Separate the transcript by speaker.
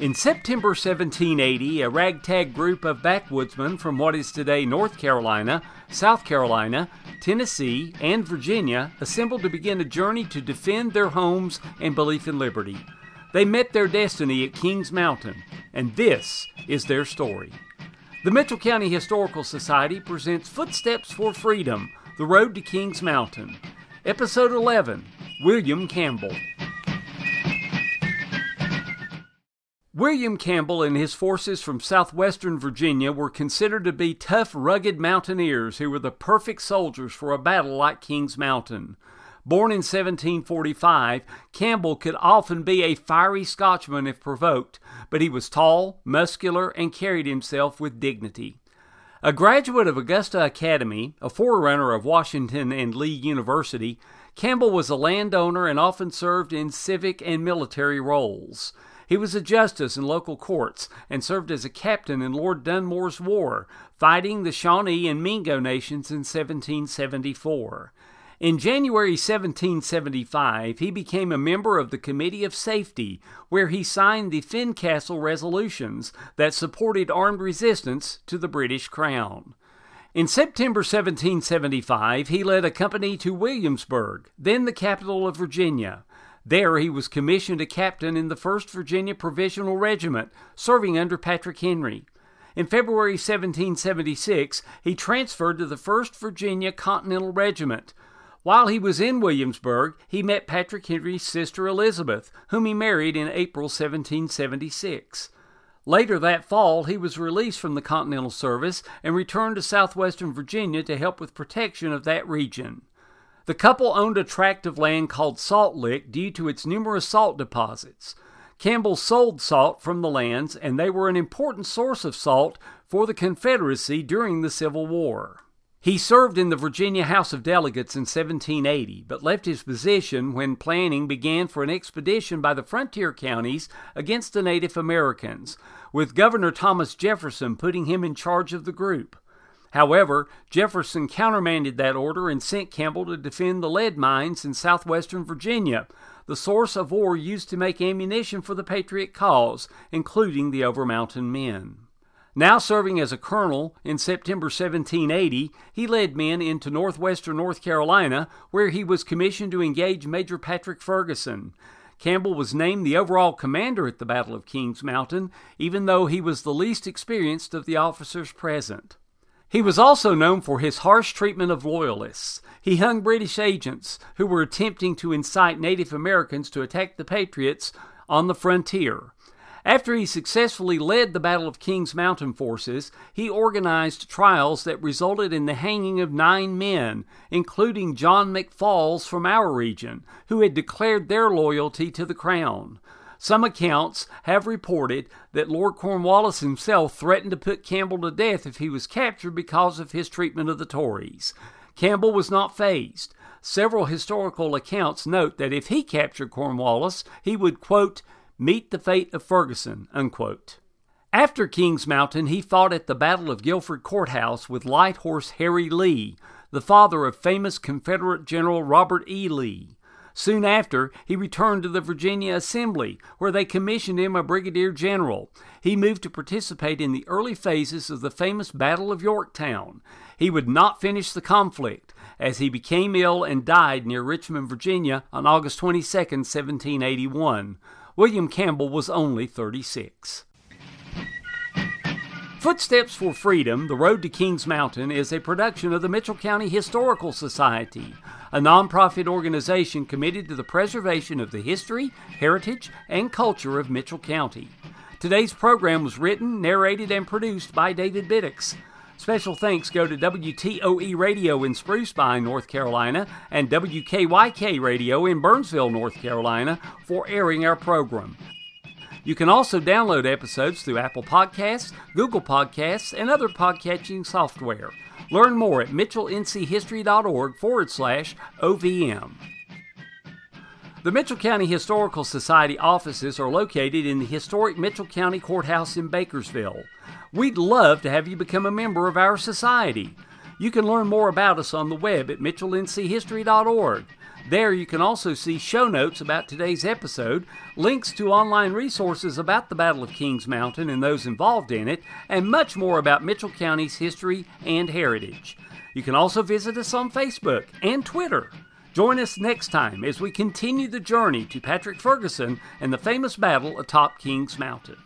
Speaker 1: In September 1780, a ragtag group of backwoodsmen from what is today North Carolina, South Carolina, Tennessee, and Virginia assembled to begin a journey to defend their homes and belief in liberty. They met their destiny at Kings Mountain, and this is their story. The Mitchell County Historical Society presents Footsteps for Freedom The Road to Kings Mountain. Episode 11 William Campbell. William Campbell and his forces from southwestern Virginia were considered to be tough, rugged mountaineers who were the perfect soldiers for a battle like Kings Mountain. Born in 1745, Campbell could often be a fiery Scotchman if provoked, but he was tall, muscular, and carried himself with dignity. A graduate of Augusta Academy, a forerunner of Washington and Lee University, Campbell was a landowner and often served in civic and military roles. He was a justice in local courts and served as a captain in Lord Dunmore's War, fighting the Shawnee and Mingo nations in 1774. In January 1775, he became a member of the Committee of Safety, where he signed the Fincastle resolutions that supported armed resistance to the British Crown. In September 1775, he led a company to Williamsburg, then the capital of Virginia. There he was commissioned a captain in the 1st Virginia Provisional Regiment, serving under Patrick Henry. In February 1776, he transferred to the 1st Virginia Continental Regiment. While he was in Williamsburg, he met Patrick Henry's sister Elizabeth, whom he married in April 1776. Later that fall, he was released from the Continental Service and returned to southwestern Virginia to help with protection of that region. The couple owned a tract of land called Salt Lick due to its numerous salt deposits. Campbell sold salt from the lands, and they were an important source of salt for the Confederacy during the Civil War. He served in the Virginia House of Delegates in 1780, but left his position when planning began for an expedition by the frontier counties against the Native Americans, with Governor Thomas Jefferson putting him in charge of the group. However, Jefferson countermanded that order and sent Campbell to defend the lead mines in southwestern Virginia, the source of ore used to make ammunition for the Patriot cause, including the Overmountain men. Now serving as a colonel in September 1780, he led men into northwestern North Carolina, where he was commissioned to engage Major Patrick Ferguson. Campbell was named the overall commander at the Battle of Kings Mountain, even though he was the least experienced of the officers present. He was also known for his harsh treatment of Loyalists. He hung British agents who were attempting to incite Native Americans to attack the Patriots on the frontier. After he successfully led the Battle of Kings Mountain forces, he organized trials that resulted in the hanging of nine men, including John McFalls from our region, who had declared their loyalty to the Crown. Some accounts have reported that Lord Cornwallis himself threatened to put Campbell to death if he was captured because of his treatment of the Tories. Campbell was not fazed. Several historical accounts note that if he captured Cornwallis, he would, quote, meet the fate of Ferguson, unquote. After Kings Mountain, he fought at the Battle of Guilford Courthouse with Light Horse Harry Lee, the father of famous Confederate General Robert E. Lee. Soon after, he returned to the Virginia Assembly, where they commissioned him a brigadier general. He moved to participate in the early phases of the famous Battle of Yorktown. He would not finish the conflict, as he became ill and died near Richmond, Virginia on August 22, 1781. William Campbell was only 36. Footsteps for Freedom The Road to Kings Mountain is a production of the Mitchell County Historical Society, a nonprofit organization committed to the preservation of the history, heritage, and culture of Mitchell County. Today's program was written, narrated, and produced by David Biddix. Special thanks go to WTOE Radio in Spruce Pine, North Carolina, and WKYK Radio in Burnsville, North Carolina, for airing our program. You can also download episodes through Apple Podcasts, Google Podcasts, and other podcatching software. Learn more at mitchellnchistory.org forward slash OVM. The Mitchell County Historical Society offices are located in the historic Mitchell County Courthouse in Bakersville. We'd love to have you become a member of our society. You can learn more about us on the web at mitchellnchistory.org. There you can also see show notes about today's episode, links to online resources about the Battle of Kings Mountain and those involved in it, and much more about Mitchell County's history and heritage. You can also visit us on Facebook and Twitter. Join us next time as we continue the journey to Patrick Ferguson and the famous battle atop Kings Mountain.